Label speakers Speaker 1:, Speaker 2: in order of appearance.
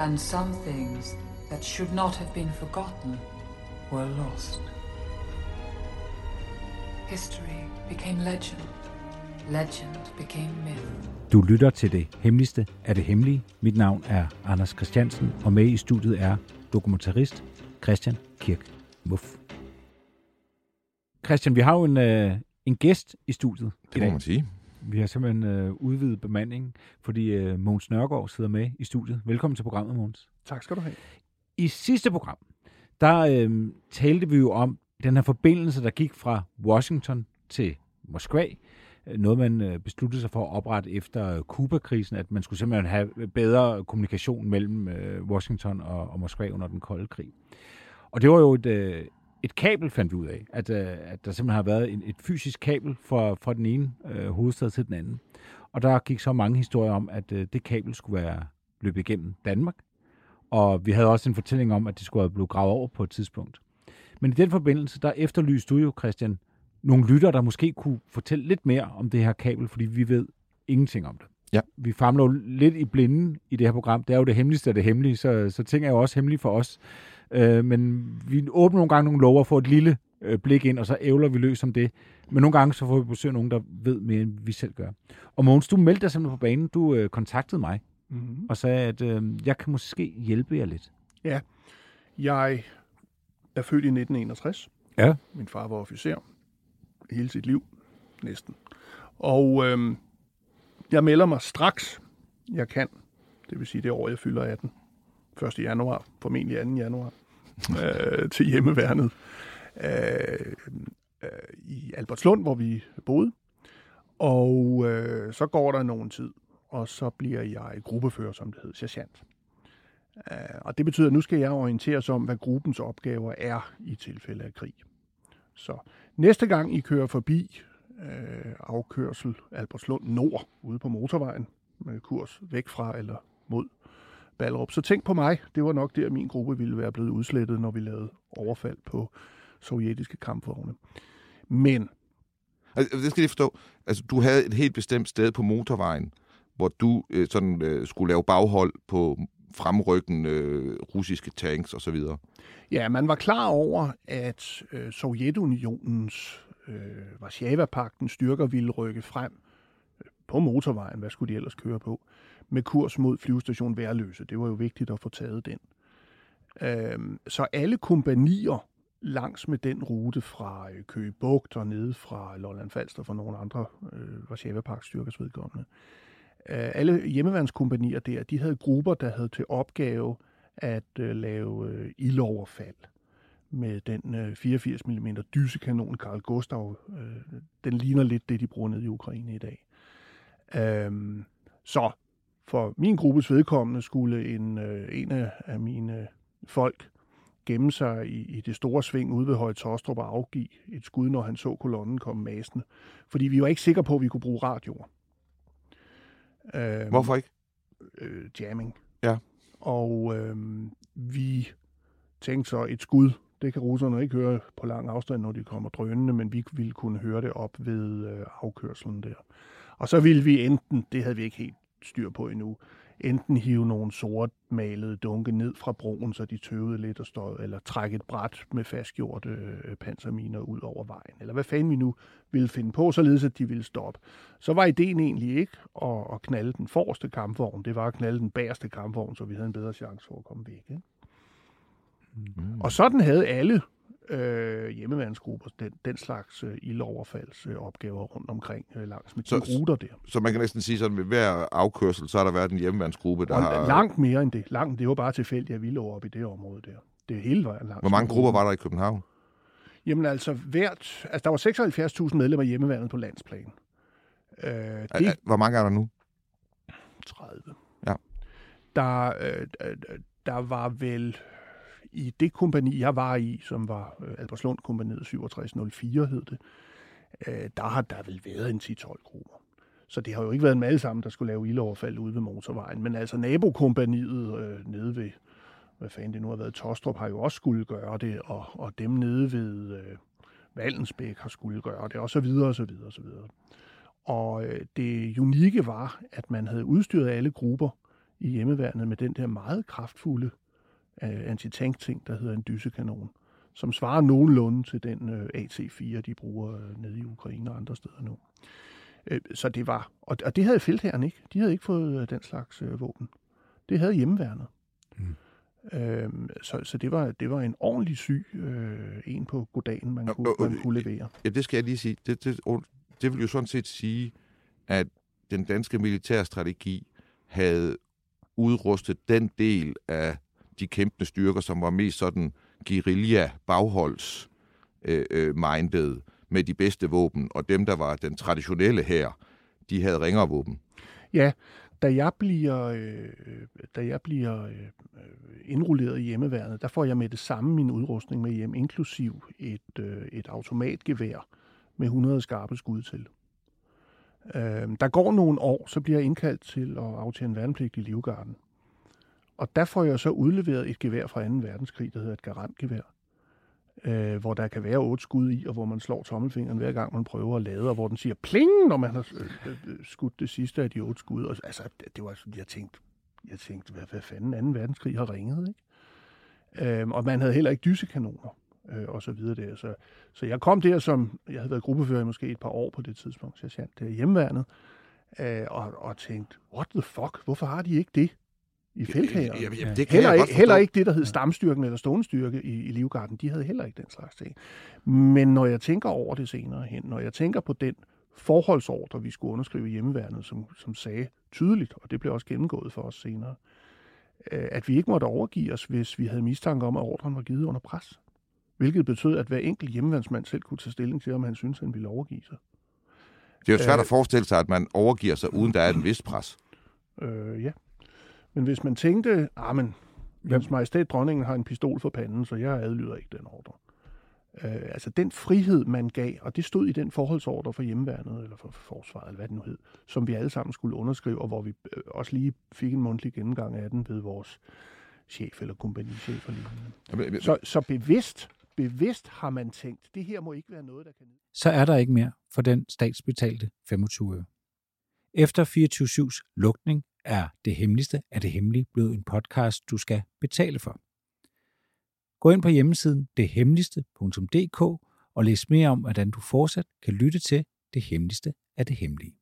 Speaker 1: And some things that should not have been forgotten were lost. History became legend. Legend became myth.
Speaker 2: Du lytter til det hemmeligste af det hemmelige. Mit navn er Anders Christiansen, og med i studiet er dokumentarist Christian Kirk Muff. Christian, vi har jo en, øh, en gæst i studiet i
Speaker 3: Det må man sige.
Speaker 2: Vi har simpelthen øh, udvidet bemandingen, fordi øh, Mogens Nørgaard sidder med i studiet. Velkommen til programmet, Mogens.
Speaker 4: Tak skal du have.
Speaker 2: I sidste program, der øh, talte vi jo om den her forbindelse, der gik fra Washington til Moskva. Øh, Noget, man øh, besluttede sig for at oprette efter øh, Kuba-krisen, at man skulle simpelthen have bedre kommunikation mellem øh, Washington og, og Moskva under den kolde krig. Og det var jo et, øh, et kabel, fandt vi ud af, at, øh, at der simpelthen har været en, et fysisk kabel fra, fra den ene øh, hovedstad til den anden. Og der gik så mange historier om, at øh, det kabel skulle være løbet igennem Danmark, og vi havde også en fortælling om, at det skulle have blevet gravet over på et tidspunkt. Men i den forbindelse, der efterlyste du jo, Christian, nogle lytter, der måske kunne fortælle lidt mere om det her kabel, fordi vi ved ingenting om det.
Speaker 3: Ja.
Speaker 2: Vi famler jo lidt i blinden i det her program. Det er jo det hemmeligste af det hemmelige, så, så ting er jo også hemmelige for os. Øh, men vi åbner nogle gange nogle lover for et lille øh, blik ind, og så ævler vi løs om det. Men nogle gange så får vi besøg af nogen, der ved mere, end vi selv gør. Og Mogens, du meldte dig simpelthen på banen. Du øh, kontaktede mig
Speaker 4: Mm-hmm.
Speaker 2: og sagde, at øh, jeg kan måske hjælpe jer lidt.
Speaker 4: Jeg er født i 1961.
Speaker 2: Ja.
Speaker 4: Min far var officer hele sit liv, næsten. Og øhm, jeg melder mig straks, jeg kan. Det vil sige det år, jeg fylder 18. 1. januar, formentlig 2. januar, øh, til hjemmeværnet øh, øh, i Albertslund, hvor vi boede. Og øh, så går der nogen tid, og så bliver jeg gruppefører, som det hedder, sergeant. Øh, Og det betyder, at nu skal jeg orienteres om, hvad gruppens opgaver er i tilfælde af krig. Så næste gang I kører forbi øh, afkørsel Albertslund Nord ude på motorvejen med kurs væk fra eller mod Ballerup, så tænk på mig. Det var nok der, min gruppe ville være blevet udslettet, når vi lavede overfald på sovjetiske kampvogne. Men
Speaker 3: Altså, det skal jeg forstå. Altså, du havde et helt bestemt sted på motorvejen, hvor du øh, sådan øh, skulle lave baghold på fremrykkende øh, russiske tanks osv.
Speaker 4: Ja, man var klar over, at øh, Sovjetunionens øh, Varsjava-pakten styrker ville rykke frem på motorvejen, hvad skulle de ellers køre på, med kurs mod flyvestation Værløse. Det var jo vigtigt at få taget den. Øh, så alle kompanier langs med den rute fra øh, Køge Bugt og nede fra Lolland Falster for nogle andre øh, Varsjava-pakstyrkers vedkommende. Øh, alle hjemmeværnskompanier der, de havde grupper, der havde til opgave at øh, lave øh, ildoverfald med den øh, 84 mm dysekanon Carl Gustav. Øh, den ligner lidt det, de bruger nede i Ukraine i dag. Øhm, så for min gruppes vedkommende skulle en, øh, en af, mine folk gemme sig i, i det store sving ude ved Høje Tostrup og afgive et skud, når han så kolonnen komme masende. Fordi vi var ikke sikre på, at vi kunne bruge radioer. Øhm,
Speaker 3: Hvorfor ikke?
Speaker 4: øh, jamming.
Speaker 3: Ja.
Speaker 4: Og øh, vi tænkte så, et skud, det kan russerne ikke høre på lang afstand, når de kommer drønende, men vi ville kunne høre det op ved øh, afkørselen der. Og så ville vi enten, det havde vi ikke helt styr på endnu, enten hive nogle sort malede dunke ned fra broen, så de tøvede lidt og stod, eller trække et bræt med fastgjorte øh, panserminer ud over vejen, eller hvad fanden vi nu ville finde på, således at de ville stoppe. Så var ideen egentlig ikke at, at knalde den forreste kampvogn, det var at knalde den bagerste kampvogn, så vi havde en bedre chance for at komme væk. Ikke?
Speaker 3: Mm.
Speaker 4: Og sådan havde alle øh, hjemmeværnsgrupper den, den slags øh, ildoverfaldsopgaver rundt omkring øh, langs med de
Speaker 3: Så-
Speaker 4: ruter der.
Speaker 3: Så man kan næsten sige, sådan ved hver afkørsel, så har der været en hjemmeværnsgruppe, der
Speaker 4: Og
Speaker 3: har...
Speaker 4: langt mere end det. Langt, det var bare tilfældigt, at vi lå op i det område der. Det hele var langt.
Speaker 3: Hvor mange grupper var der i København?
Speaker 4: Jamen altså, hvert, altså der var 76.000 medlemmer hjemmeværnet på landsplan. Øh,
Speaker 3: Er-
Speaker 4: det
Speaker 3: er- Hvor mange er der nu?
Speaker 4: 30.
Speaker 3: Ja.
Speaker 4: Der, øh, øh, der var vel i det kompani, jeg var i, som var øh, Albertslund kompaniet 6704 hed det, øh, der har der vel været en 10-12 grupper. Så det har jo ikke været dem alle sammen, der skulle lave ildoverfald ude ved motorvejen. Men altså nabokompaniet øh, nede ved, hvad fanden det nu har været, Tostrup har jo også skulle gøre det, og, og dem nede ved øh, Valensbæk har skulle gøre det, og så videre, og så videre, og så videre. Og øh, det unikke var, at man havde udstyret alle grupper i hjemmeværnet med den der meget kraftfulde øh, antitank-ting, der hedder en dysekanon, som svarer nogenlunde til den øh, AT-4, de bruger øh, nede i Ukraine og andre steder nu. Øh, så det var, og, og det havde feltherren ikke. De havde ikke fået øh, den slags øh, våben. Det havde hjemmeværnet.
Speaker 2: Mm.
Speaker 4: Øhm, så så det, var, det var en ordentlig syg øh, en på goddagen, man, kunne,
Speaker 3: øh,
Speaker 4: man kunne levere.
Speaker 3: Ja, det skal jeg lige sige. Det, det, det vil jo sådan set sige, at den danske militærstrategi havde udrustet den del af de kæmpende styrker, som var mest sådan guerilla bagholds øh, øh, minded med de bedste våben, og dem, der var den traditionelle her, de havde ringere våben.
Speaker 4: Ja, da jeg bliver, øh, da jeg bliver øh, indrulleret i hjemmeværnet, der får jeg med det samme min udrustning med hjem, inklusiv et, øh, et automatgevær med 100 skarpe skud til. Øh, der går nogle år, så bliver jeg indkaldt til at aftjene værnepligt i Livgarden. Og der får jeg så udleveret et gevær fra 2. verdenskrig, der hedder et garantgevær, øh, hvor der kan være otte skud i, og hvor man slår tommelfingeren hver gang, man prøver at lade, og hvor den siger pling, når man har øh, øh, øh, skudt det sidste af de otte skud. Og, altså, det, var sådan, jeg tænkte, jeg tænkte, hvad, hvad fanden 2. verdenskrig har ringet, ikke? Øh, og man havde heller ikke dysekanoner øh, og så videre der. Så, så jeg kom der som, jeg havde været gruppefører i måske et par år på det tidspunkt, sergeant der i hjemmeværnet, øh, og, og tænkte, what the fuck, hvorfor har de ikke det i feltherren?
Speaker 3: Jamen,
Speaker 2: Ja.
Speaker 3: det kan
Speaker 4: Heller
Speaker 3: jeg godt
Speaker 4: ikke, heller ikke det, der hed stamstyrken eller stående i, i Livgarden. De havde heller ikke den slags ting. Men når jeg tænker over det senere hen, når jeg tænker på den forholdsordre, vi skulle underskrive i hjemmeværnet, som, som sagde tydeligt, og det blev også gennemgået for os senere, øh, at vi ikke måtte overgive os, hvis vi havde mistanke om, at ordren var givet under pres. Hvilket betød, at hver enkelt hjemmeværnsmand selv kunne tage stilling til, om han synes, han ville overgive sig.
Speaker 3: Det er jo svært
Speaker 4: Øh,
Speaker 3: at forestille sig, at man overgiver sig, uden der er en vis pres.
Speaker 4: Øh, ja. Men hvis man tænkte, ah, men Hans Majestæt Dronningen har en pistol for panden, så jeg adlyder ikke den ordre. Øh, altså den frihed, man gav, og det stod i den forholdsordre for hjemmeværnet, eller for forsvaret, eller hvad det nu hed, som vi alle sammen skulle underskrive, og hvor vi øh, også lige fik en mundtlig gennemgang af den ved vores chef eller kompagnichef og lignende. Så, så bevidst, bevidst har man tænkt, det her må ikke være noget, der kan...
Speaker 2: så er der ikke mere for den statsbetalte 25 øre. Efter 24-7's lukning er Det Hemmeligste af det Hemmelige blevet en podcast, du skal betale for. Gå ind på hjemmesiden dethemmeligste.dk og læs mere om, hvordan du fortsat kan lytte til Det Hemmeligste af det Hemmelige.